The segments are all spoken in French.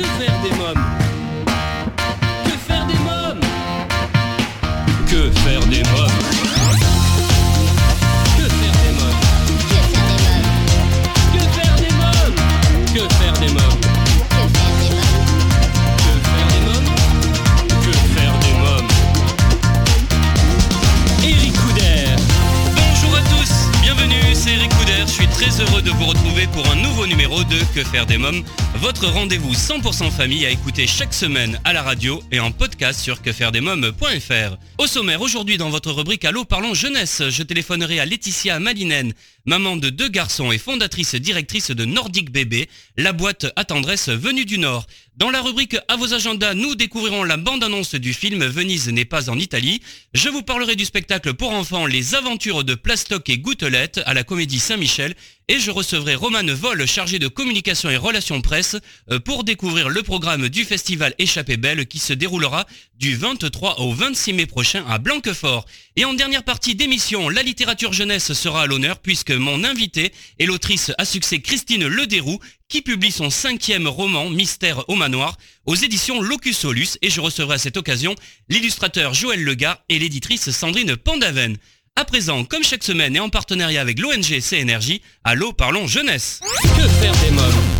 Que faire des mômes Que faire des mômes, votre rendez-vous 100% famille à écouter chaque semaine à la radio et en podcast sur quefairedesmômes.fr. Au sommaire, aujourd'hui dans votre rubrique Allô parlons jeunesse, je téléphonerai à Laetitia Malinen, maman de deux garçons et fondatrice directrice de Nordic Bébé, la boîte à tendresse venue du Nord. Dans la rubrique À vos agendas, nous découvrirons la bande-annonce du film Venise n'est pas en Italie. Je vous parlerai du spectacle pour enfants Les aventures de Plastoc et Gouttelette à la Comédie Saint-Michel et je recevrai Romane Vol, chargée de communication et relations presse, euh, pour découvrir le programme du festival Échappée Belle qui se déroulera du 23 au 26 mai prochain à Blanquefort. Et en dernière partie d'émission, la littérature jeunesse sera à l'honneur puisque mon invité est l'autrice à succès Christine Lederoux qui publie son cinquième roman Mystère au manoir aux éditions Locus Solus et je recevrai à cette occasion l'illustrateur Joël Legard et l'éditrice Sandrine Pandaven. À présent, comme chaque semaine et en partenariat avec l'ONG CNRJ, Allô parlons jeunesse. Que faire des mômes?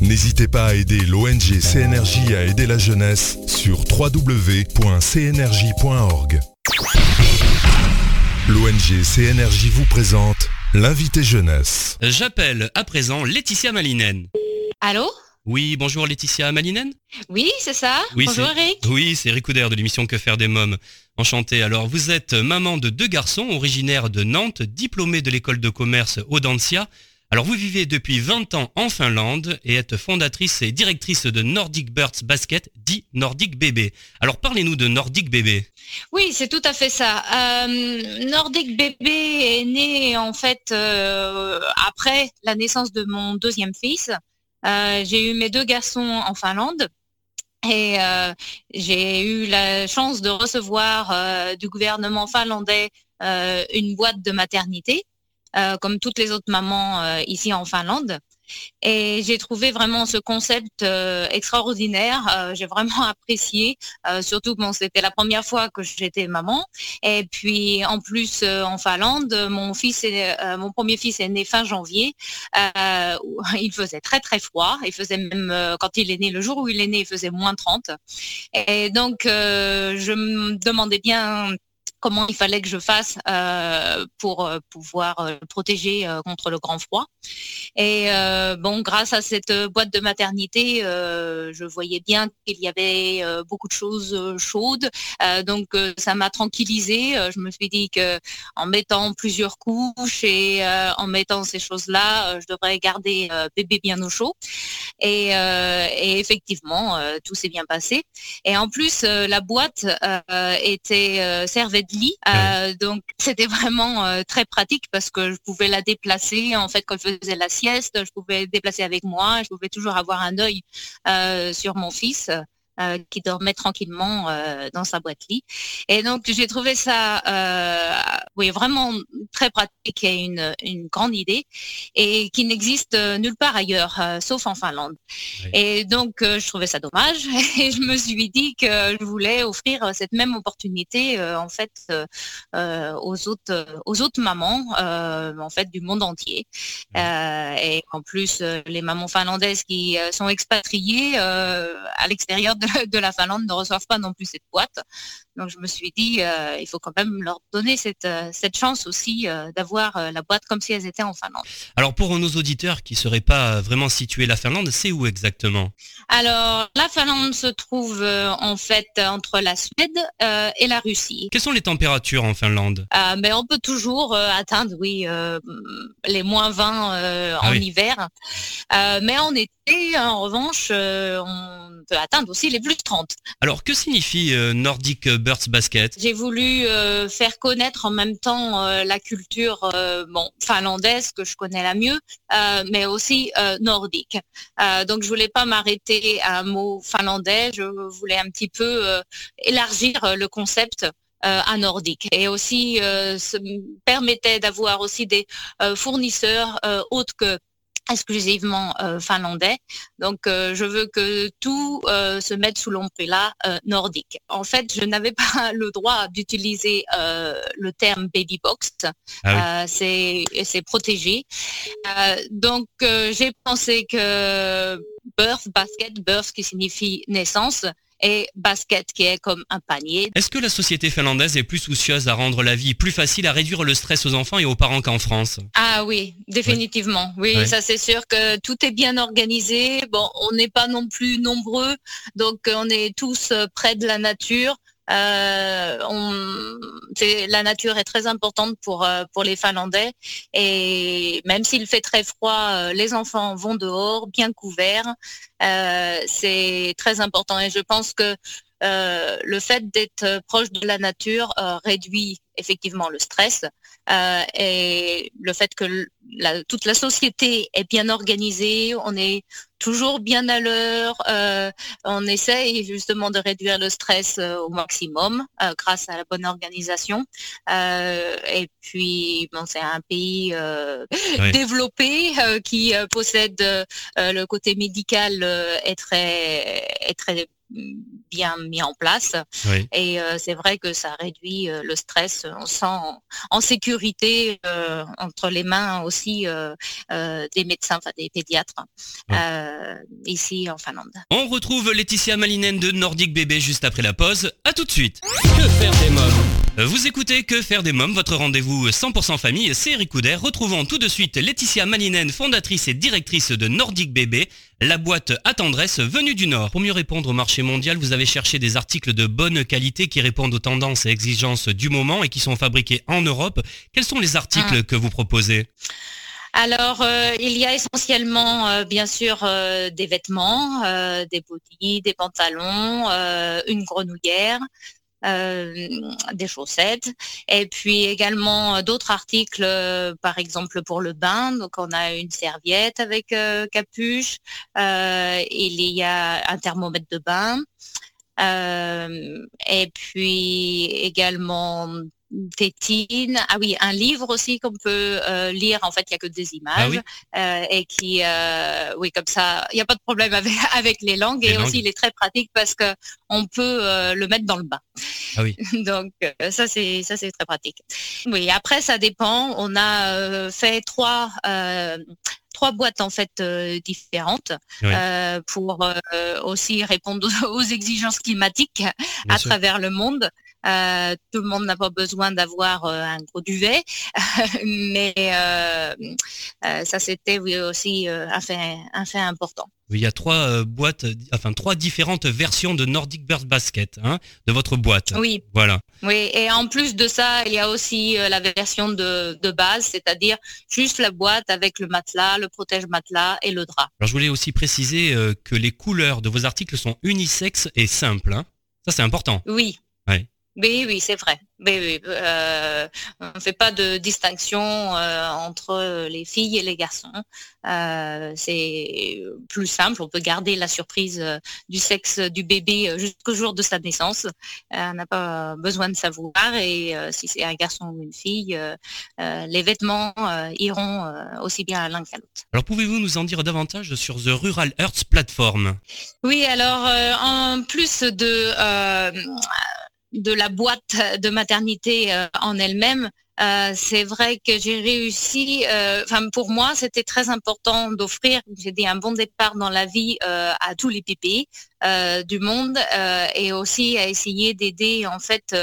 N'hésitez pas à aider l'ONG CNRJ à aider la jeunesse sur www.cnrj.org. L'ONG CNRJ vous présente l'invité jeunesse. J'appelle à présent Laetitia Malinen. Allô? Oui, bonjour Laetitia Malinen. Oui, c'est ça Oui, Bonjour c'est- Eric. Oui, c'est Eric de l'émission Que faire des mômes? Enchanté. Alors, vous êtes maman de deux garçons originaires de Nantes, diplômée de l'école de commerce Audencia. Alors, vous vivez depuis 20 ans en Finlande et êtes fondatrice et directrice de Nordic Birds Basket, dit Nordic Bébé. Alors, parlez-nous de Nordic Bébé. Oui, c'est tout à fait ça. Euh, Nordic Bébé est né en fait euh, après la naissance de mon deuxième fils. Euh, j'ai eu mes deux garçons en Finlande. Et j'ai eu la chance de recevoir du gouvernement finlandais une boîte de maternité, euh, comme toutes les autres mamans euh, ici en Finlande. Et j'ai trouvé vraiment ce concept euh, extraordinaire. Euh, j'ai vraiment apprécié, euh, surtout que c'était la première fois que j'étais maman. Et puis en plus euh, en Finlande, mon fils, est, mon premier fils est né fin janvier. Il faisait très très froid. Il faisait même quand il est né, le jour où il est né, il faisait moins 30. Et donc je me demandais bien comment il fallait que je fasse euh, pour euh, pouvoir euh, protéger contre le grand froid. Et bon, grâce à cette boîte de maternité, je voyais bien qu'il y avait beaucoup de choses chaudes. Donc ça m'a tranquillisée. Je me suis dit que en mettant plusieurs couches et en mettant ces choses-là, je devrais garder bébé bien au chaud. Et, et effectivement, tout s'est bien passé. Et en plus, la boîte était servait de lit, Euh, donc c'était vraiment euh, très pratique parce que je pouvais la déplacer. En fait, quand je faisais la sieste, je pouvais déplacer avec moi. Je pouvais toujours avoir un œil euh, sur mon fils. Euh, qui dormait tranquillement euh, dans sa boîte lit. Et donc j'ai trouvé ça, euh, oui, vraiment très pratique et une, une grande idée, et qui n'existe euh, nulle part ailleurs, euh, sauf en Finlande. Oui. Et donc euh, je trouvais ça dommage, et je me suis dit que je voulais offrir cette même opportunité, euh, en fait, aux autres, aux autres mamans, euh, en fait, du monde entier. Euh, et en plus, les mamans finlandaises qui sont expatriées euh, à l'extérieur de, de la Finlande ne reçoivent pas non plus cette boîte. Donc je me suis dit, euh, il faut quand même leur donner cette, euh, cette chance aussi euh, d'avoir la boîte comme si elles étaient en Finlande. Alors, pour nos auditeurs qui seraient pas vraiment situés la Finlande, c'est où exactement? Alors la Finlande se trouve en fait entre la Suède et la Russie. Quelles sont les températures en Finlande? Mais on peut toujours atteindre, oui, les moins 20 euh, Ah en oui. hiver. Mais en été, en revanche, on peut atteindre aussi les plus 30. Alors, que signifie Nordic Birds Basket? J'ai voulu faire connaître en même temps la culture bon, finlandaise que je connais la mieux, mais aussi nordique. donc, je voulais pas m'arrêter à un mot finlandais. Je voulais un petit peu élargir le concept à nordique et aussi se permettait d'avoir aussi des fournisseurs autres que exclusivement euh, finlandais. Donc, euh, je veux que tout euh, se mette sous l'ombrella nordique. En fait, je n'avais pas le droit d'utiliser le terme baby box. Ah c'est protégé. donc, j'ai pensé que birth basket, birth qui signifie naissance, et basket qui est comme un panier. Est-ce que la société finlandaise est plus soucieuse à rendre la vie plus facile, à réduire le stress aux enfants et aux parents qu'en France? Ah oui, définitivement. Oui, ça c'est sûr que tout est bien organisé. Bon, on n'est pas non plus nombreux, donc on est tous euh, près de la nature. Euh, on, la nature est très importante pour euh, pour les Finlandais. Et même s'il fait très froid, euh, les enfants vont dehors, bien couverts. c'est très important. Et je pense que le fait d'être proche de la nature réduit effectivement le stress et le fait que toute la société est bien organisée, on est toujours bien à l'heure, euh, on essaye justement de réduire le stress euh, au maximum euh, grâce à la bonne organisation. et puis, bon, c'est un pays développé qui possède le côté médical est très, est très bien mis en place. Et euh, c'est vrai que ça réduit euh, le stress. On sent en, sécurité euh, entre les mains aussi des médecins, enfin des pédiatres ici en Finlande. On retrouve Laetitia Malinen de Nordic Bébé juste après la pause. À tout de suite. Que faire des mômes? Vous écoutez Que faire des mômes, votre rendez-vous 100% famille, c'est Eric Couder. Retrouvons tout de suite Laetitia Malinen, fondatrice et directrice de Nordic Bébé, la boîte à tendresse venue du Nord. Pour mieux répondre au marché mondial, vous avez cherché des articles de bonne qualité qui répondent aux tendances et exigences du moment et qui sont fabriqués en Europe. Quels sont les articles ah. que vous proposez? Alors, euh, il y a essentiellement, euh, bien sûr, euh, des vêtements, des bodys, des pantalons, une grenouillère, des chaussettes. Et puis également d'autres articles par exemple pour le bain. Donc on a une serviette avec capuche il y a un thermomètre de bain. Et puis également tétine. Ah oui, un livre aussi qu'on peut euh, lire. En fait, il n'y a que des images ah euh, et qui, euh, oui, comme ça, il n'y a pas de problème avec, avec les langues. et aussi, il est très pratique parce que on peut le mettre dans le bain. Ah oui. Donc ça, c'est ça, c'est très pratique. Oui. Après, ça dépend. On a fait trois trois boîtes en fait différentes pour aussi répondre aux, exigences climatiques à travers le monde. Euh, tout le monde n'a pas besoin d'avoir euh, un gros duvet, mais euh, ça c'était aussi un fait, un fait important. Il y a trois boîtes, enfin trois différentes versions de Nordic Bird Basket, hein, de votre boîte. Oui. Voilà. Oui, et en plus de ça, il y a aussi la version de, de base, c'est-à-dire juste la boîte avec le matelas, le protège matelas et le drap. Alors je voulais aussi préciser que les couleurs de vos articles sont unisexes et simples. Hein. Ça c'est important. Oui. Ouais. Oui, oui, c'est vrai. Oui, euh, on ne fait pas de distinction euh, entre les filles et les garçons. Euh, c'est plus simple. On peut garder la surprise du sexe du bébé jusqu'au jour de sa naissance. on n'a pas besoin de savoir. Et si c'est un garçon ou une fille, les vêtements iront aussi bien à l'un qu'à l'autre. Alors, pouvez-vous nous en dire davantage sur The Rural Earth Platform? Oui, alors en plus de de la boîte de maternité euh, en elle-même, euh, c'est vrai que j'ai réussi. Euh, enfin, pour moi, c'était très important d'offrir, j'ai dit, un bon départ dans la vie à tous les bébés du monde et aussi à essayer d'aider en fait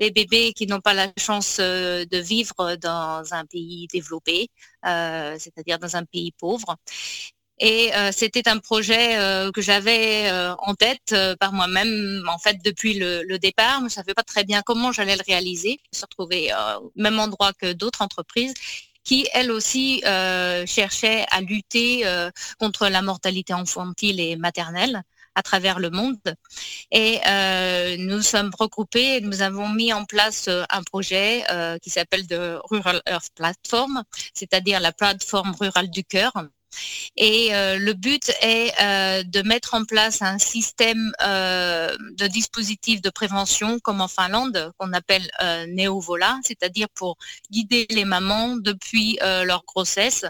les bébés qui n'ont pas la chance de vivre dans un pays développé, c'est-à-dire dans un pays pauvre. Et euh, c'était un projet euh, que j'avais euh, en tête par moi-même, en fait, depuis le, départ. Mais je ne savais pas très bien comment j'allais le réaliser. Je me suis retrouvée au même endroit que d'autres entreprises qui, elles aussi, cherchaient à lutter contre la mortalité infantile et maternelle. à travers le monde. Et nous sommes regroupés, nous avons mis en place un projet qui s'appelle de Rural Earth Platform, c'est-à-dire la plateforme rurale du cœur. Et euh, le but est euh, de mettre en place un système euh, de dispositifs de prévention comme en Finlande, qu'on appelle Neovola, c'est-à-dire pour guider les mamans depuis leur grossesse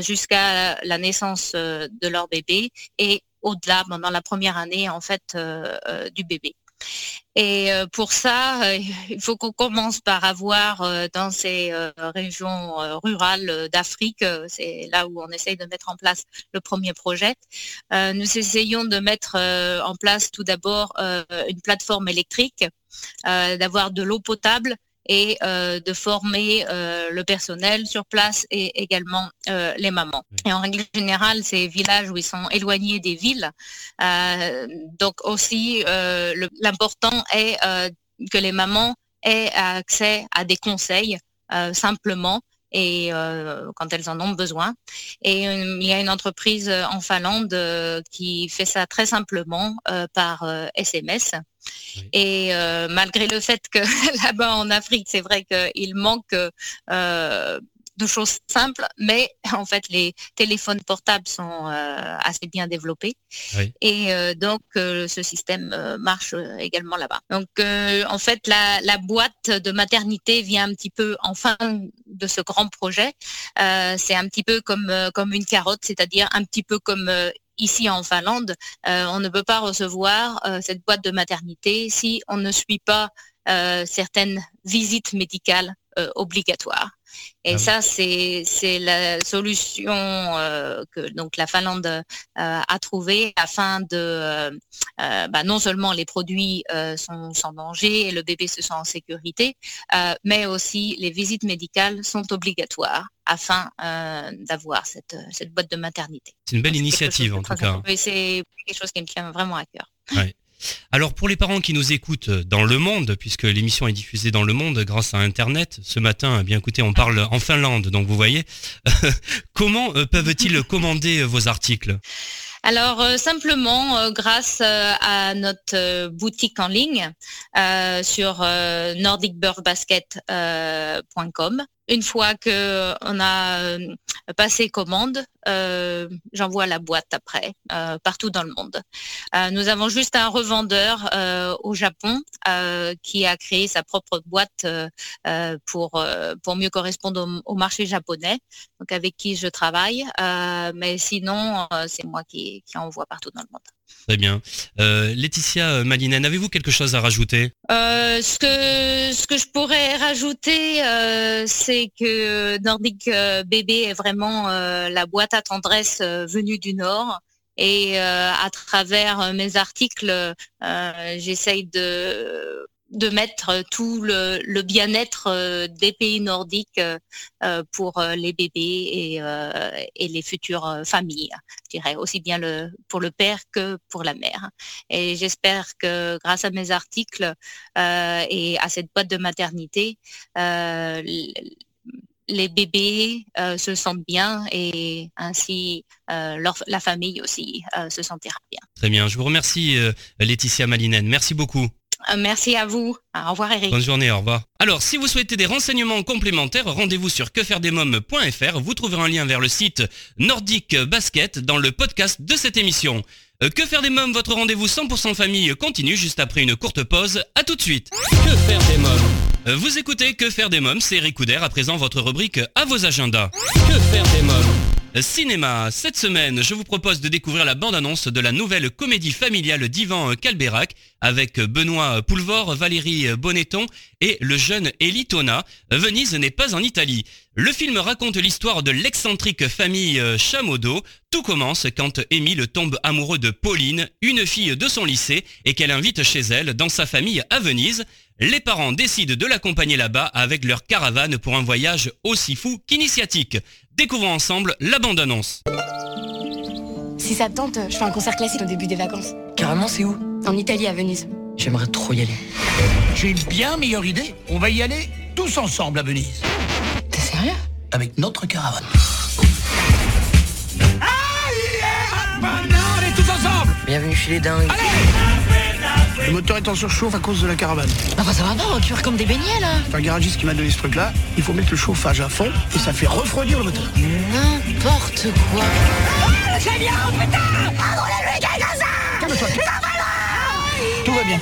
jusqu'à la naissance de leur bébé et au-delà, pendant la première année en fait du bébé. Et euh, pour ça, euh, il faut qu'on commence par avoir euh, dans ces régions rurales d'Afrique, c'est là où on essaye de mettre en place le premier projet, nous essayons de mettre en place tout d'abord une plateforme électrique, d'avoir de l'eau potable et euh, de former euh, le personnel sur place et également euh, les mamans. Et en règle générale, ces villages où ils sont éloignés des villes, donc aussi l'important est que les mamans aient accès à des conseils simplement et quand elles en ont besoin. Et il y a une entreprise en Finlande qui fait ça très simplement par SMS. Et euh, malgré le fait que là-bas en Afrique, c'est vrai qu'il manque euh, de choses simples, mais en fait les téléphones portables sont euh, assez bien développés et donc ce système marche également là-bas. Donc en fait la, la, boîte de maternité vient un petit peu en fin de ce grand projet. c'est un petit peu comme comme une carotte, c'est-à-dire un petit peu comme ici en Finlande, euh, on ne peut pas recevoir euh, cette boîte de maternité si on ne suit pas euh, certaines visites médicales obligatoires. Et ah ça, c'est c'est la solution que donc la Finlande a trouvée afin de bah, non seulement les produits sont sans danger et le bébé se sent en sécurité, mais aussi les visites médicales sont obligatoires afin d'avoir cette, cette boîte de maternité. C'est une belle initiative en tout cas. C'est quelque chose qui me tient vraiment à cœur. Alors pour les parents qui nous écoutent dans le monde, puisque l'émission est diffusée dans le monde grâce à Internet, ce matin, eh bien écoutez, on parle en Finlande, donc vous voyez, comment euh, peuvent-ils commander vos articles? Alors euh, simplement euh, grâce à notre boutique en ligne sur nordicbirdbasket.com une fois que on a euh, passé commande, euh, j'envoie la boîte après euh, partout dans le monde. nous avons juste un revendeur au Japon qui a créé sa propre boîte pour pour mieux correspondre au, marché japonais, donc avec qui je travaille. mais sinon, c'est moi qui, qui envoie partout dans le monde. Très bien. Euh, Laetitia euh, Malinen, avez-vous quelque chose à rajouter? Euh, ce, que, ce que je pourrais rajouter, c'est que Nordic Bébé est vraiment la boîte à tendresse venue du Nord. Et à travers mes articles, j'essaye de de mettre tout le, bien-être euh, des pays nordiques euh, euh, pour les bébés et, les futures familles, je dirais, aussi bien pour le père que pour la mère. Et j'espère que grâce à mes articles et à cette boîte de maternité, les bébés se sentent bien et ainsi la famille aussi se sentira bien. Très bien, je vous remercie Laetitia Malinen, merci beaucoup. Euh, merci à vous. Au revoir Eric. Bonne journée, au revoir. Alors, si vous souhaitez des renseignements complémentaires, rendez-vous sur quefairedesmoms.fr. Vous trouverez un lien vers le site Nordic Basket dans le podcast de cette émission. Euh, que faire des mômes, votre rendez-vous 100% famille continue juste après une courte pause. À tout de suite. Que faire des mômes? Euh, Vous écoutez Que faire des mômes, c'est Eric À présent, votre rubrique à vos agendas. Que faire des mômes? Cinéma, cette semaine, je vous propose de découvrir la bande-annonce de la nouvelle comédie familiale d'Ivan Calberac avec Benoît Poulvor, Valérie Bonneton et le jeune Elie Tona. Venise n'est pas en Italie. Le film raconte l'histoire de l'excentrique famille Chamodo. Tout commence quand Émile tombe amoureux de Pauline, une fille de son lycée, et qu'elle invite chez elle dans sa famille à Venise. Les parents décident de l'accompagner là-bas avec leur caravane pour un voyage aussi fou qu'initiatique. Découvrons ensemble la bande-annonce. Si ça te tente, je fais un concert classique au début des vacances. Carrément, c'est où? En Italie, à Venise. J'aimerais trop y aller. J'ai une bien meilleure idée. On va y aller tous ensemble à Venise. T'es sérieux? Avec notre caravane. Ah, yeah On est tous ensemble Bienvenue chez les dingues. Le moteur est en surchauffe à cause de la caravane. Enfin, Ah, ça va pas, on va cuire comme des beignets là. C'est un garagiste qui m'a donné ce truc-là. Il faut mettre le chauffage à fond et ça fait refroidir le moteur. N'importe quoi. Calme-toi. Tout va bien.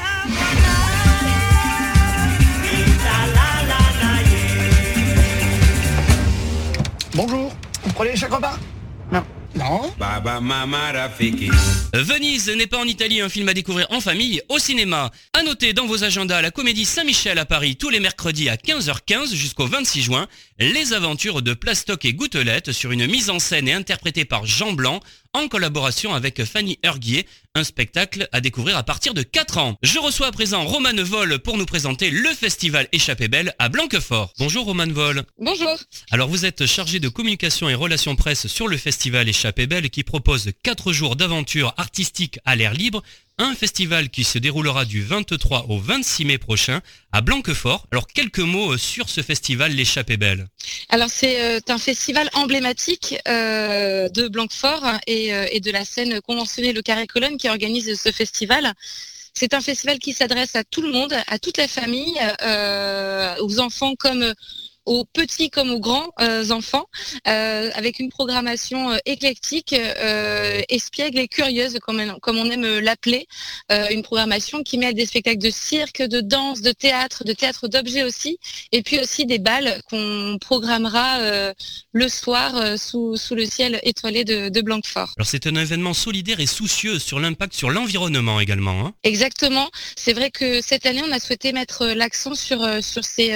Bonjour. Vous prenez chaque repas? Non. Non Baba Mama Rafiki. Venise n'est pas en Italie, un film à découvrir en famille au cinéma. À noter dans vos agendas la comédie Saint-Michel à Paris tous les mercredis à 15h15 jusqu'au 26 juin, les aventures de Plastoc et Gouttelette sur une mise en scène et interprétée par Jean Blanc en collaboration avec Fanny Herguier, un spectacle à découvrir à partir de 4 ans. Je reçois à présent Romane Vol pour nous présenter le festival Échappée Belle à Blanquefort. Bonjour Romane Vol. Bonjour. Alors vous êtes chargé de communication et relations presse sur le festival Échappée Belle qui propose 4 jours d'aventure artistique à l'air libre, un festival qui se déroulera du 23 au 26 mai prochain à Blanquefort. Alors quelques mots euh, sur ce festival L'Échappée Belle. Alors c'est euh, un festival emblématique euh, de Blanquefort et, de la scène conventionnée Le Carré Colonne qui organise ce festival. C'est un festival qui s'adresse à tout le monde, à toute la famille, aux enfants comme aux petits comme aux grands euh, enfants, euh, avec une programmation euh, éclectique, espiègle et curieuse, comme, on- comme on aime l'appeler, une programmation qui mêle des spectacles de cirque, de danse, de théâtre, de théâtre d'objets aussi, et puis aussi des balles qu'on programmera le soir sous, sous le ciel étoilé de, de Blanquefort. Alors c'est un événement solidaire et soucieux sur l'impact sur l'environnement également. hein. Exactement. C'est vrai que cette année, on a souhaité mettre l'accent sur sur ces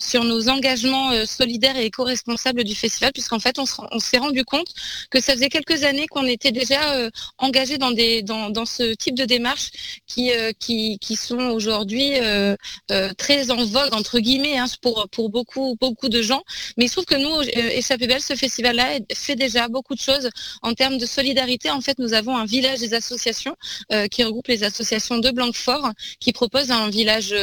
sur nos engagements euh, solidaires et éco-responsables du festival, puisqu'en fait, on s'est rendu compte que ça faisait quelques années qu'on était déjà euh, engagé dans des dans, ce type de démarches qui euh, qui qui sont aujourd'hui très en vogue entre guillemets hein, pour pour beaucoup beaucoup de gens. Mais il se trouve que nous, Échappée Belle, ce festival-là fait déjà beaucoup de choses en termes de solidarité. En fait, nous avons un village des associations qui regroupe les associations de Blanquefort, qui propose un village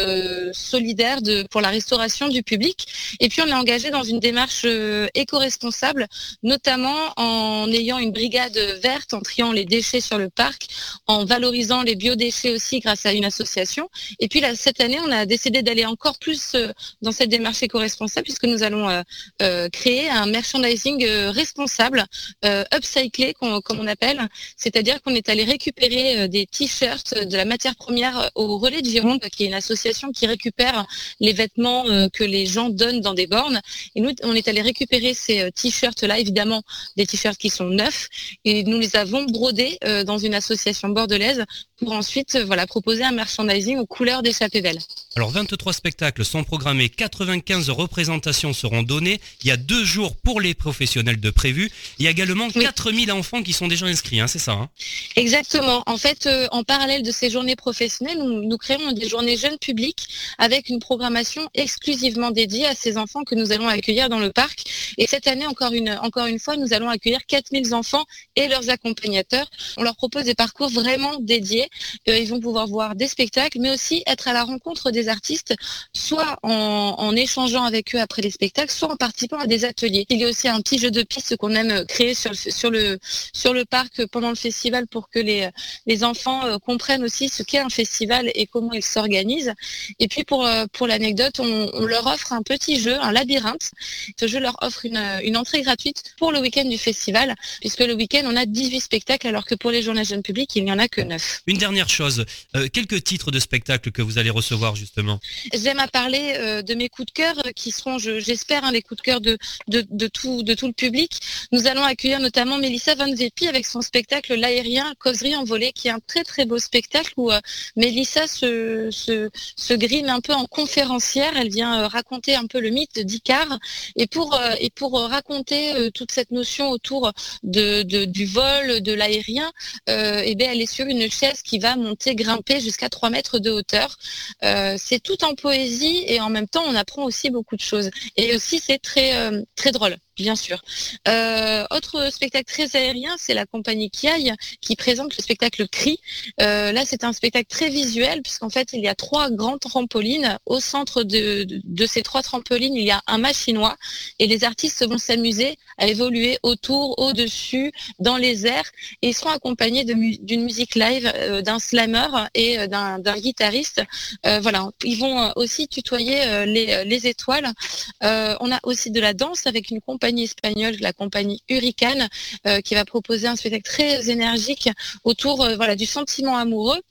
solidaire de, pour la restauration du public. Puis on est engagé dans une démarche euh, éco-responsable, notamment en ayant une brigade verte, en triant les déchets sur le parc, en valorisant les biodéchets aussi grâce à une association. Et puis là, cette année, on a décidé d'aller encore plus euh, dans cette démarche éco-responsable puisque nous allons euh, créer un merchandising responsable, upcyclé comme on appelle, c'est-à-dire qu'on est allé récupérer des t-shirts de la matière première au Relais de Gironde, qui est une association qui récupère les vêtements que les gens donnent dans des bornes. Et nous, on est allé récupérer ces euh, t-shirts-là, évidemment, des t-shirts qui sont neufs, et nous les avons brodés euh, dans une association bordelaise pour ensuite euh, voilà, proposer un merchandising aux couleurs d'échappée belle. Alors 23 spectacles sont programmés, 95 représentations seront données. Il y a deux jours pour les professionnels de prévu. Il y a également Oui. 4000 enfants qui sont déjà inscrits, hein, c'est ça hein? Exactement. En fait, euh, en parallèle de ces journées professionnelles, nous, nous créons des journées jeunes publics avec une programmation exclusivement dédiée à ces enfants que nous allons accueillir dans le parc. Et cette année, encore une, encore une fois, nous allons accueillir 4000 enfants et leurs accompagnateurs. On leur propose des parcours vraiment dédiés. Euh, ils vont pouvoir voir des spectacles, mais aussi être à la rencontre des artistes, soit en, échangeant avec eux après les spectacles, soit en participant à des ateliers. Il y a aussi un petit jeu de piste qu'on aime créer sur le, sur le, sur le parc pendant le festival pour que les, les enfants euh, comprennent aussi ce qu'est un festival et comment il s'organise. Et puis pour, euh, pour l'anecdote, on leur offre un petit jeu, un labyrinthe. Ce jeu leur offre une, euh, une entrée gratuite pour le week-end du festival, puisque le week-end, on a 18 spectacles, alors que pour les journées jeunes publics, il n'y en a que 9. Une dernière chose, euh, quelques titres de spectacles que vous allez recevoir justement. J'aime à parler euh, de mes coups de cœur qui seront, je- j'espère, hein, les coups de cœur de, de, de tout, de tout le public. Nous allons accueillir notamment Mélissa Van Vepi avec son spectacle L'aérien, causerie en volée, qui est un très très beau spectacle où euh, Mélissa se, se, se grime un peu en conférencière. Elle vient raconter un peu le mythe d'Icare et pour, euh, et pour euh, raconter euh, toute cette notion autour de, du vol, de l'aérien, eh bien, elle est sur une chaise qui va monter, grimper jusqu'à 3 mètres de hauteur. C'est tout en poésie et en même temps on apprend aussi beaucoup de choses. Et aussi c'est très très drôle. Bien sûr. Euh, autre spectacle très aérien, c'est la compagnie Kiaï qui présente le spectacle Cri. Euh, là, c'est un spectacle très visuel puisqu'en fait, il y a trois grandes trampolines. Au centre de, ces trois trampolines, il y a un machinois et les artistes vont s'amuser à évoluer autour, au-dessus, dans les airs et ils seront accompagnés d'une musique live, euh, d'un slammer et d'un guitariste. voilà, ils vont aussi tutoyer les étoiles. on a aussi de la danse avec une compagnie espagnole, la compagnie Hurricane, euh, qui va proposer un spectacle très énergique autour euh, voilà, du sentiment amoureux.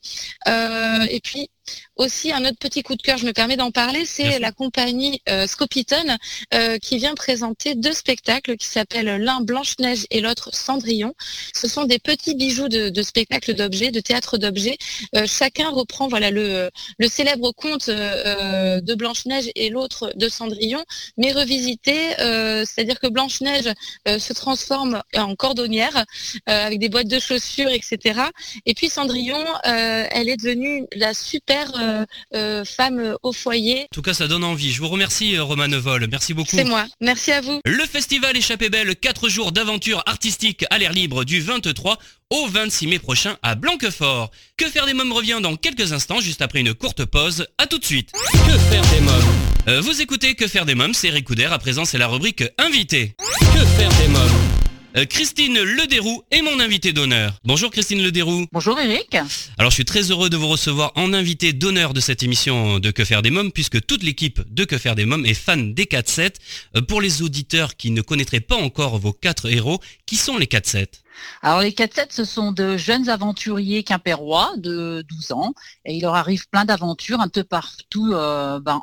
Euh, et puis aussi, un autre petit coup de cœur, je me permets d'en parler, c'est la compagnie euh, Scopiton euh, qui vient présenter deux spectacles qui s'appellent l'un Blanche-Neige et l'autre Cendrillon. Ce sont des petits bijoux de, spectacles d'objets, de théâtre d'objets. Euh, chacun reprend voilà le, le célèbre conte de Blanche-Neige et l'autre de Cendrillon, mais revisité, c'est-à-dire que Blanche-Neige se transforme en cordonnière avec des boîtes de chaussures, etc. Et puis Cendrillon, elle est devenue la super euh, euh, femme au foyer. En tout cas, ça donne envie. Je vous remercie, euh, Romane Vol. Merci beaucoup. C'est moi. Merci à vous. Le festival Échappée Belle, 4 jours d'aventure artistique à l'air libre du 23 au 26 mai prochain à Blanquefort. Que faire des mômes revient dans quelques instants, juste après une courte pause. À tout de suite. Que faire des mômes? Vous écoutez Que faire des mômes, c'est Ricoudère. À présent, c'est la rubrique Invité. Que faire des mômes? euh, Christine Lederoux est mon invité d'honneur. Bonjour Christine Lederoux. Bonjour Eric. Alors je suis très heureux de vous recevoir en invité d'honneur de cette émission de Que faire des mômes puisque toute l'équipe de Que faire des mômes est fan des 4-7. Euh, pour les auditeurs qui ne connaîtraient pas encore vos quatre héros, qui sont les 4-7 alors les 4-7, ce sont de jeunes aventuriers quimpérois de 12 ans et il leur arrive plein d'aventures un peu partout euh, ben,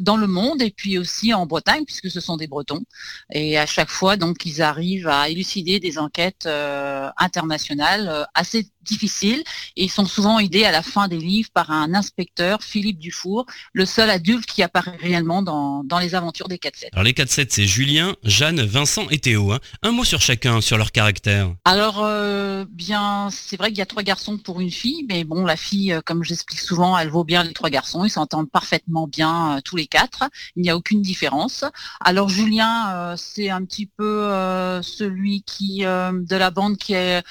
dans le monde et puis aussi en Bretagne puisque ce sont des Bretons. Et à chaque fois, donc, ils arrivent à élucider des enquêtes euh, internationales euh, assez difficiles et ils sont souvent aidés à la fin des livres par un inspecteur, Philippe Dufour, le seul adulte qui apparaît réellement dans, les aventures des 4-7. Alors les 4-7, c'est Julien, Jeanne, Vincent et Théo. Hein. Un mot sur chacun, sur leur caractère. Alors, euh, bien, c'est vrai qu'il y a trois garçons pour une fille, mais bon, la fille, euh, comme j'explique souvent, elle vaut bien les trois garçons. Ils s'entendent parfaitement bien euh, tous les quatre. Il n'y a aucune différence. Alors, Julien, c'est un petit peu celui qui de la bande qui est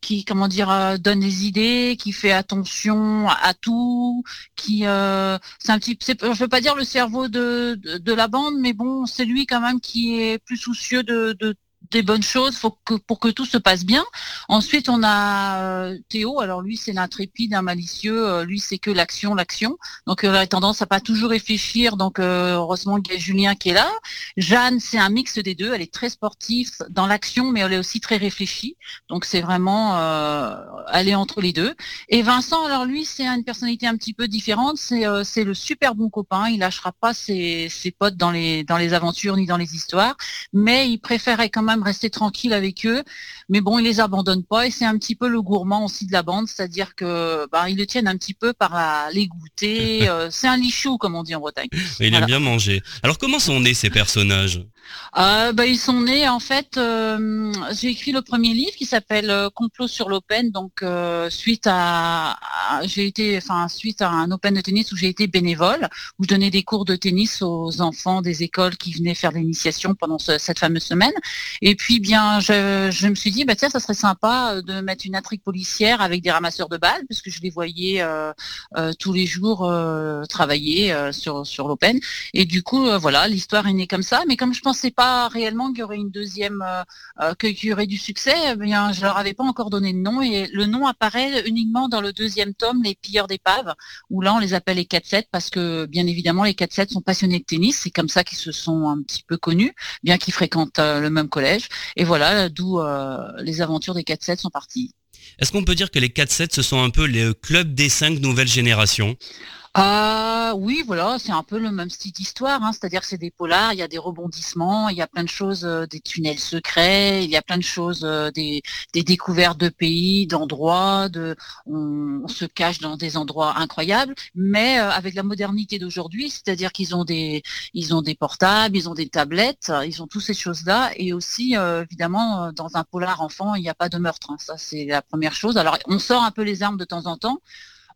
qui, comment dire donne des idées, qui fait attention à tout, qui c'est un petit je veux pas dire le cerveau de, de, la bande, mais bon, c'est lui quand même qui est plus soucieux de, de des bonnes choses pour que tout se passe bien. Ensuite, on a euh, Théo. Alors lui, c'est l'intrépide, un malicieux. Euh, lui, c'est que l'action, l'action. Donc, il a tendance à pas toujours réfléchir. Donc, euh, heureusement qu'il y a Julien qui est là. Jeanne, c'est un mix des deux. Elle est très sportive dans l'action, mais elle est aussi très réfléchie. Donc, c'est vraiment est entre les deux. Et Vincent, alors lui, c'est une personnalité un petit peu différente. C'est le super bon copain. Il lâchera pas ses, ses potes dans les dans les aventures ni dans les histoires, mais il préférait quand même rester tranquille avec eux. Mais bon, ils les abandonnent pas et c'est un petit peu le gourmand aussi de la bande, c'est-à-dire que bah, ils le tiennent un petit peu par les goûter. Euh, c'est un lichou comme on dit en Bretagne. Il aime bien manger. Alors comment sont nés ces personnages? Euh, bah, ils sont nés en fait. Euh, j'ai écrit le premier livre qui s'appelle Complot sur l'Open. Donc suite à, j'ai été, enfin suite à un Open de tennis où j'ai été bénévole, où je donnais des cours de tennis aux enfants des écoles qui venaient faire l'initiation pendant cette fameuse semaine. Et puis bien, je, me suis dit bah tiens, ça serait sympa de mettre une intrigue policière avec des ramasseurs de balles, puisque je les voyais tous les jours travailler sur sur l'Open. Et du coup voilà, l'histoire est née comme ça. Mais comme je pensais pas réellement qu'il y aurait une deuxième, euh, euh, qu'il y aurait du succès, eh bien, je leur avais pas encore donné de nom et le nom apparaît uniquement dans le deuxième tome, Les pilleurs d'épaves, où là on les appelle les 4-7 parce que bien évidemment les 4-7 sont passionnés de tennis, c'est comme ça qu'ils se sont un petit peu connus, bien qu'ils fréquentent euh, le même collège. Et voilà d'où les aventures des 4-7 sont parties. Est-ce qu'on peut dire que les 4-7 ce sont un peu les clubs des cinq nouvelles générations? Ah oui, voilà, c'est un peu le même style d'histoire, hein, c'est-à-dire c'est des polars, il y a des rebondissements, il y a plein de choses, euh, des tunnels secrets, il y a plein de choses, euh, des, découvertes de pays, d'endroits, de, on, se cache dans des endroits incroyables, mais euh, avec la modernité d'aujourd'hui, c'est-à-dire qu'ils ont des, ils ont des portables, ils ont des tablettes, ils ont toutes ces choses-là, et aussi évidemment dans un polar enfant, il n'y a pas de meurtre, hein, ça c'est la première chose. Alors on sort un peu les armes de temps en temps.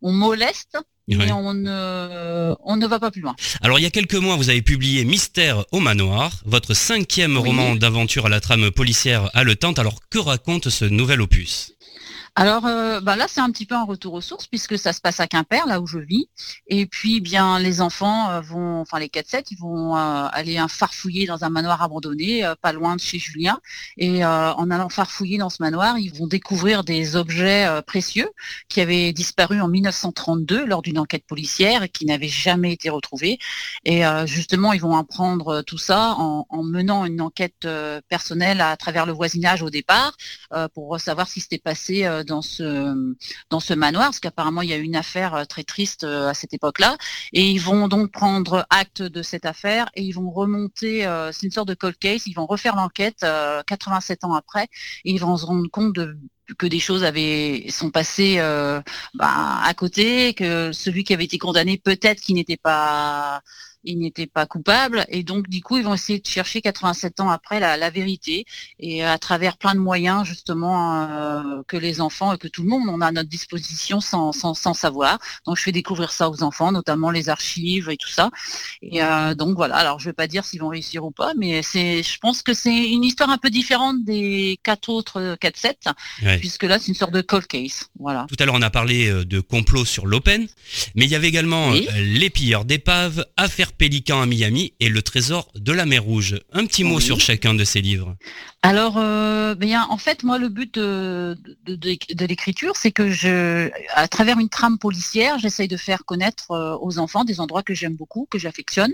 On moleste, mais on ne, on ne va pas plus loin. Alors il y a quelques mois, vous avez publié Mystère au manoir, votre cinquième roman d'aventure à la trame policière haletante. Alors que raconte ce nouvel opus? Alors euh, bah là, c'est un petit peu un retour aux sources puisque ça se passe à Quimper, là où je vis. Et puis, bien, les enfants euh, vont, enfin les 4-7, ils vont euh, aller farfouiller dans un manoir abandonné, pas loin de chez Julien. Et en allant farfouiller dans ce manoir, ils vont découvrir des objets précieux qui avaient disparu en 1932 lors d'une enquête policière et qui n'avaient jamais été retrouvés. Et justement, ils vont apprendre tout ça en, en menant une enquête personnelle à travers le voisinage au départ pour savoir ce qui s'était passé dans ce, dans ce manoir, parce qu'apparemment il y a eu une affaire euh, très triste euh, à cette époque-là. Et ils vont donc prendre acte de cette affaire et ils vont remonter, euh, c'est une sorte de cold case, ils vont refaire l'enquête 87 ans après et ils vont se rendre compte que des choses avaient sont passées bah, à côté, que celui qui avait été condamné peut-être qui n'était pas il n'était pas coupable et donc du coup ils vont essayer de chercher 87 ans après la, vérité et à travers plein de moyens justement euh, que les enfants et que tout le monde on a à notre disposition sans, sans, savoir. Donc je fais découvrir ça aux enfants, notamment les archives et tout ça. Et euh, donc voilà, alors je vais pas dire s'ils vont réussir ou pas, mais c'est je pense que c'est une histoire un peu différente des quatre autres 4-7, puisque là c'est une sorte de cold case. Voilà. Tout à l'heure on a parlé euh, de complot sur l'Open, mais il y avait également les pilleurs d'épaves, affaires Pélican à Miami et Le Trésor de la mer Rouge. Un petit mot sur chacun de ces livres. Alors, euh, bien, en fait, moi, le but de, l'écriture, c'est que je, à travers une trame policière, j'essaye de faire connaître euh, aux enfants des endroits que j'aime beaucoup, que j'affectionne.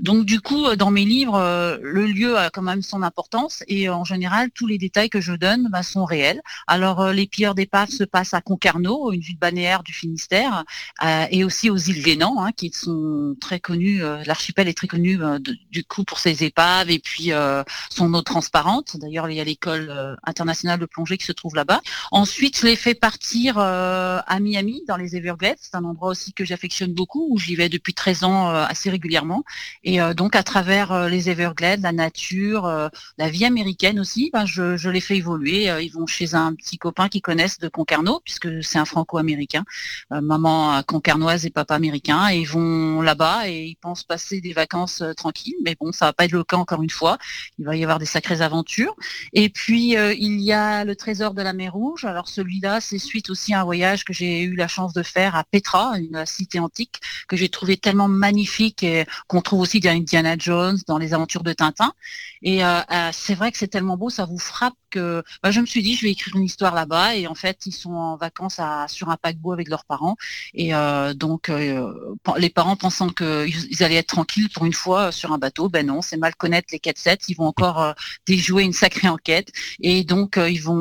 Donc, du coup, dans mes livres, euh, le lieu a quand même son importance et en général, tous les détails que je donne bah, sont réels. Alors, les pilleurs d'épaves se passent à Concarneau, une ville balnéaire du Finistère, et aussi aux îles Guénan, hein, qui sont très connues l'archipel est très connu euh, du coup pour ses épaves et puis euh, son eau transparente. D'ailleurs, il y a l'école euh, internationale de plongée qui se trouve là-bas. Ensuite, je l'ai fait partir à Miami, dans les Everglades. C'est un endroit aussi que j'affectionne beaucoup, où j'y vais depuis 13 ans assez régulièrement. Et donc, à travers les Everglades, la nature, la vie américaine aussi, ben, je, je les fais évoluer. Ils vont chez un petit copain qui connaissent de Concarneau, puisque c'est un franco-américain. maman concarnoise et papa américain. Et ils vont là-bas et ils pensent passer des vacances euh, tranquilles, mais bon, ça va pas être le cas encore une fois. Il va y avoir des sacrées aventures. Et puis euh, il y a le trésor de la mer Rouge. Alors celui-là, c'est suite aussi à un voyage que j'ai eu la chance de faire à Petra, une cité antique que j'ai trouvé tellement magnifique et qu'on trouve aussi dans Indiana Jones, dans les aventures de Tintin. Et euh, c'est vrai que c'est tellement beau, ça vous frappe que bah, je me suis dit je vais écrire une histoire là-bas et en fait ils sont en vacances sur un paquebot avec leurs parents et donc les parents pensant qu'ils allaient être tranquille pour une fois euh, sur un bateau. Ben non, c'est mal connaître les 4-7. Ils vont encore euh, déjouer une sacrée enquête. Et donc, euh, ils vont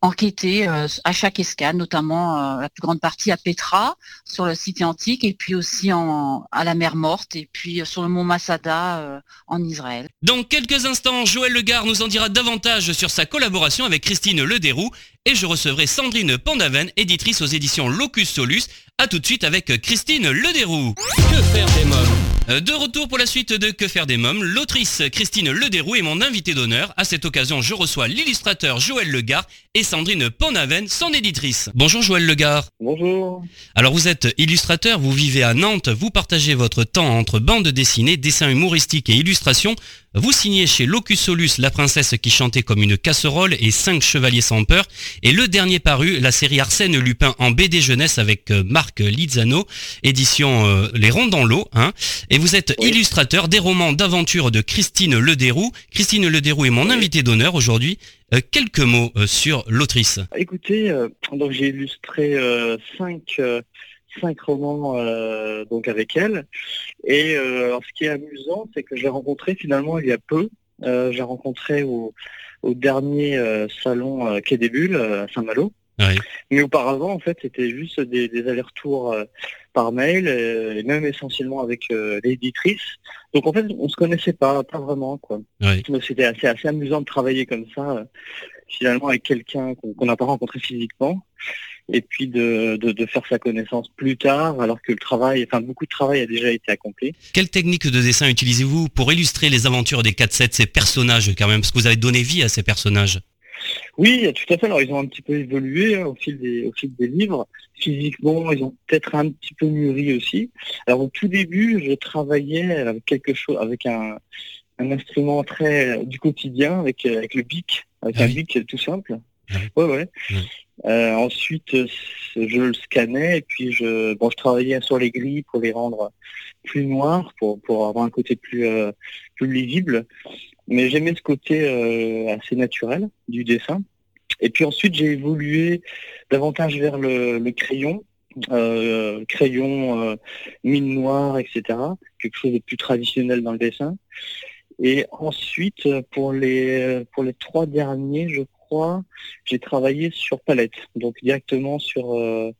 enquêter à chaque escale, notamment la plus grande partie à Petra, sur le site antique, et puis aussi à la mer Morte, et puis sur le mont Masada en Israël. Dans quelques instants, Joël Legard nous en dira davantage sur sa collaboration avec Christine Lederoux et je recevrai Sandrine Pandaven, éditrice aux éditions Locus Solus. A tout de suite avec Christine Lederoux. Que faire des mômes? Euh, de retour pour la suite de Que faire des mômes, l'autrice Christine Lederoux est mon invitée d'honneur. À cette occasion, je reçois l'illustrateur Joël Legard et Sandrine Pandaven, son éditrice. Bonjour Joël Legard. Bonjour. Alors vous êtes illustrateur, vous vivez à Nantes, vous partagez votre temps entre bande dessinée, dessins humoristiques et illustrations. Vous signez chez Locus Solus La princesse qui chantait comme une casserole et Cinq chevaliers sans peur. Et le dernier paru, la série Arsène Lupin en BD jeunesse avec euh, Marc Lizano, édition euh, Les Ronds dans l'eau. Hein. Et vous êtes illustrateur des romans d'aventure de Christine Lederoux. Christine Lederoux est mon invité d'honneur aujourd'hui. Euh, quelques mots sur l'autrice. Écoutez, donc j'ai illustré cinq cinq romans euh, donc avec elle. Et euh, alors, ce qui est amusant, c'est que je l'ai rencontrée finalement il y a peu. Euh, j'ai rencontré au, dernier salon Quai des Bulles à Saint-Malo. Mais auparavant, en fait, c'était juste des, allers-retours par mail, et même essentiellement avec l'éditrice. Donc en fait, on se connaissait pas, pas vraiment, quoi. C'était assez, assez amusant de travailler comme ça, finalement, avec quelqu'un qu'on n'a pas rencontré physiquement et puis de, de, faire sa connaissance plus tard, alors que le travail, enfin beaucoup de travail a déjà été accompli. Quelle technique de dessin utilisez-vous pour illustrer les aventures des 4-7, ces personnages quand même, parce que vous avez donné vie à ces personnages? Oui, tout à fait. Alors ils ont un petit peu évolué hein, au fil des au fil des livres. Physiquement, ils ont peut-être un petit peu mûri aussi. Alors au tout début, je travaillais avec quelque chose, avec un, instrument très du quotidien, avec avec le bic, avec ah un bic tout simple. Ouais, ouais. Euh, ensuite, je le scannais et puis je, bon, je travaillais sur les grilles pour les rendre plus noirs, pour, pour avoir un côté plus, euh, plus lisible. Mais j'aimais ce côté euh, assez naturel du dessin. Et puis ensuite, j'ai évolué davantage vers le, crayon, crayon mine noire, etc. Quelque chose de plus traditionnel dans le dessin. Et ensuite, pour les pour les trois derniers, je j'ai travaillé sur palette, donc directement sur euh,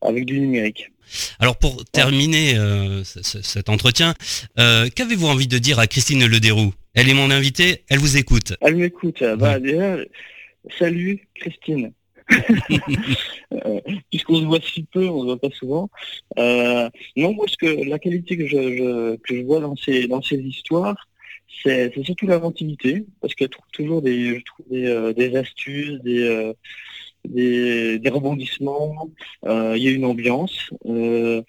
avec du numérique. Alors pour terminer euh, cet entretien, euh, qu'avez-vous envie de dire à Christine Lederoux? Elle est mon invitée, elle vous écoute. Elle m'écoute. Bah, déjà, salut Christine. Puisqu'on se voit si peu, on ne se voit pas souvent. non, moi, ce que la qualité que je, que je vois dans ces dans ces histoires, c'est surtout l'inventivité, parce qu'elle trouve toujours des, je trouve des, euh, astuces, euh, des, des, rebondissements, euh, il y a une ambiance. et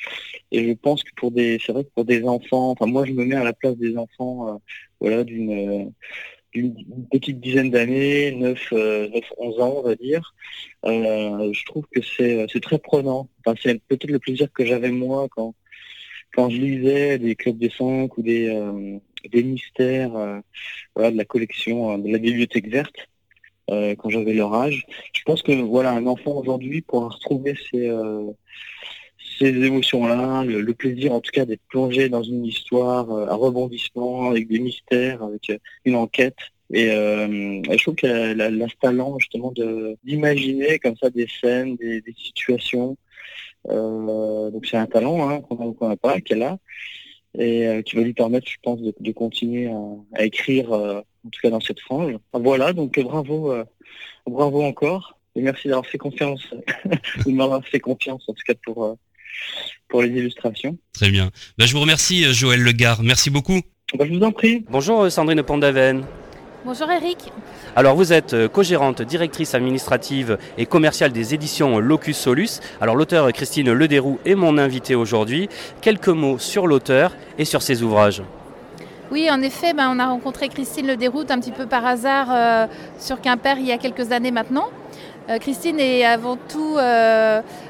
je pense que pour des, c'est vrai que pour des enfants, enfin moi je me mets à la place des enfants, voilà, d'une petite dizaine d'années, 9, 9, 11 ans, on va dire. je trouve que c'est très prenant. Enfin, c'est peut-être le plaisir que j'avais moi quand, quand je lisais des clubs des cinq ou des, des mystères euh, de la collection euh, de la bibliothèque verte euh, quand j'avais leur âge. Je pense que voilà, un enfant aujourd'hui pourra retrouver ces, ces émotions-là, le, plaisir en tout cas d'être plongé dans une histoire, un rebondissement avec des mystères, avec une enquête. Et je trouve qu'elle a, talent justement d'imaginer comme ça des scènes, des, situations. donc c'est un talent hein, qu'on n'a pas, qu'elle a et euh, qui va lui permettre, je pense, de, continuer à, écrire, euh, en tout cas dans cette frange. Voilà, donc bravo, euh, bravo encore, et merci d'avoir fait confiance, de m'avoir fait confiance, en tout cas pour, pour les illustrations. Très bien. Bah, je vous remercie, Joël Legard. Merci beaucoup. Bah, je vous en prie. Bonjour, Sandrine Pondaven. Bonjour Eric. Alors vous êtes euh, co-gérante, directrice administrative et commerciale des éditions Locus Solus. Alors l'auteur Christine Lederoux est mon invité aujourd'hui. Quelques mots sur l'auteur et sur ses ouvrages. Oui, en effet, ben, on a rencontré Christine Lederoux un petit peu par hasard euh, sur Quimper il y a quelques années maintenant. Euh, Christine est avant tout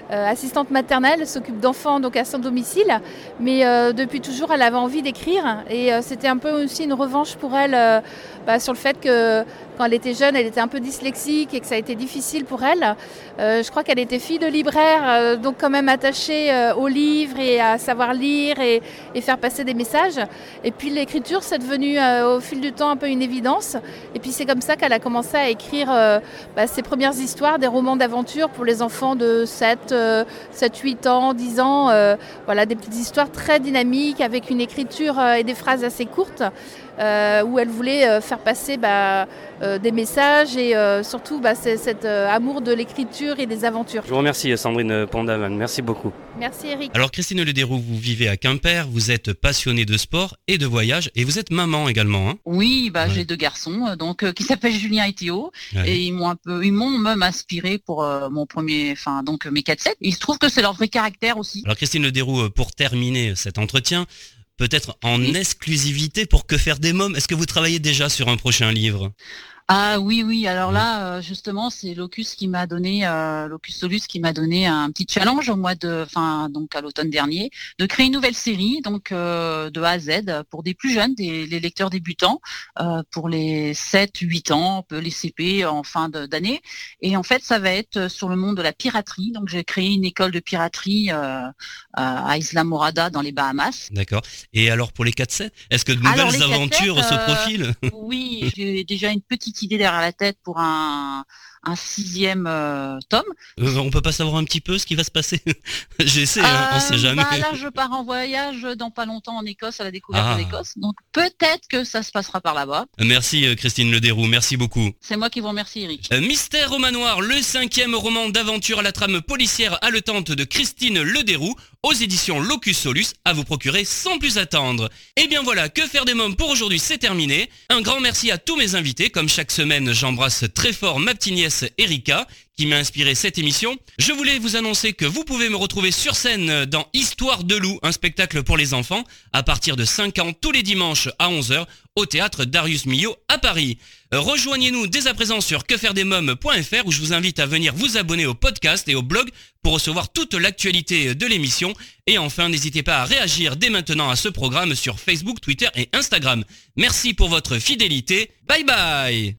assistante maternelle, s'occupe d'enfants donc à son domicile, mais depuis toujours elle avait envie d'écrire et c'était un peu aussi une revanche pour elle bah, sur le fait que quand elle était jeune, elle était un peu dyslexique et que ça a été difficile pour elle. Euh, je crois qu'elle était fille de libraire, euh, donc quand même attachée euh, aux livres et à savoir lire et, faire passer des messages. Et puis l'écriture, c'est devenu au fil du temps un peu une évidence. Et puis c'est comme ça qu'elle a commencé à écrire bah, ses premières histoires, des romans d'aventure pour les enfants de 7, 7 8 ans, 10 ans. voilà, des petites histoires très dynamiques avec une écriture et des phrases assez courtes. Où elle voulait faire passer bah, euh, des messages et euh, surtout bah, cet euh, amour de l'écriture et des aventures. Je vous remercie Sandrine Pondaman, merci beaucoup. Merci Eric. Alors Christine Lederoux, vous vivez à Quimper, vous êtes passionnée de sport et de voyage et vous êtes maman également. Hein? Oui, bah, j'ai deux garçons donc qui s'appellent Julien et Théo et ils m'ont un peu, ils m'ont même inspiré pour mon premier, enfin donc mes 4-7. Il se trouve que c'est leur vrai caractère aussi. Alors Christine Lederoux, pour terminer cet entretien, peut-être en exclusivité pour Que faire des mômes. Est-ce que vous travaillez déjà sur un prochain livre? Ah oui, oui. Alors là, euh, justement, c'est Locus qui m'a donné, euh, Locus Solus qui m'a donné un petit challenge au mois de, enfin donc à l'automne dernier, de créer une nouvelle série, donc euh, de A à Z pour des plus jeunes, des les lecteurs débutants, pour les 7, 8 ans, les CP en fin d'année. Et en fait, ça va être sur le monde de la piraterie. Donc j'ai créé une école de piraterie à Isla Morada dans les Bahamas. D'accord. Et alors pour les 4-7, est-ce que de nouvelles aventures se profilent? Oui, j'ai déjà une petite idée derrière la tête pour un, un sixième euh, tome. Euh, on peut pas savoir un petit peu ce qui va se passer J'essaie, hein, on sait jamais. Bah, là, je pars en voyage dans pas longtemps en Écosse à la découverte Ah. de l'Écosse, donc peut-être que ça se passera par là-bas. Merci euh, Christine Lederoux, merci beaucoup. C'est moi qui vous remercie, Eric. Euh, Mystère au manoir, le cinquième roman d'aventure à la trame policière haletante de Christine Lederoux aux éditions Locus Solus à vous procurer sans plus attendre. Et bien voilà, que faire des mômes pour aujourd'hui, c'est terminé. Un grand merci à tous mes invités, comme chaque semaine j'embrasse très fort ma petite nièce Erika qui m'a inspiré cette émission. Je voulais vous annoncer que vous pouvez me retrouver sur scène dans Histoire de loup, un spectacle pour les enfants, à partir de 5 ans tous les dimanches à 11h au théâtre Darius Milhaud à Paris. Euh, Rejoignez-nous dès à présent sur quefairedesmoms.fr où je vous invite à venir vous abonner au podcast et au blog pour recevoir toute l'actualité de l'émission. Et enfin, n'hésitez pas à réagir dès maintenant à ce programme sur Facebook, Twitter et Instagram. Merci pour votre fidélité. Bye bye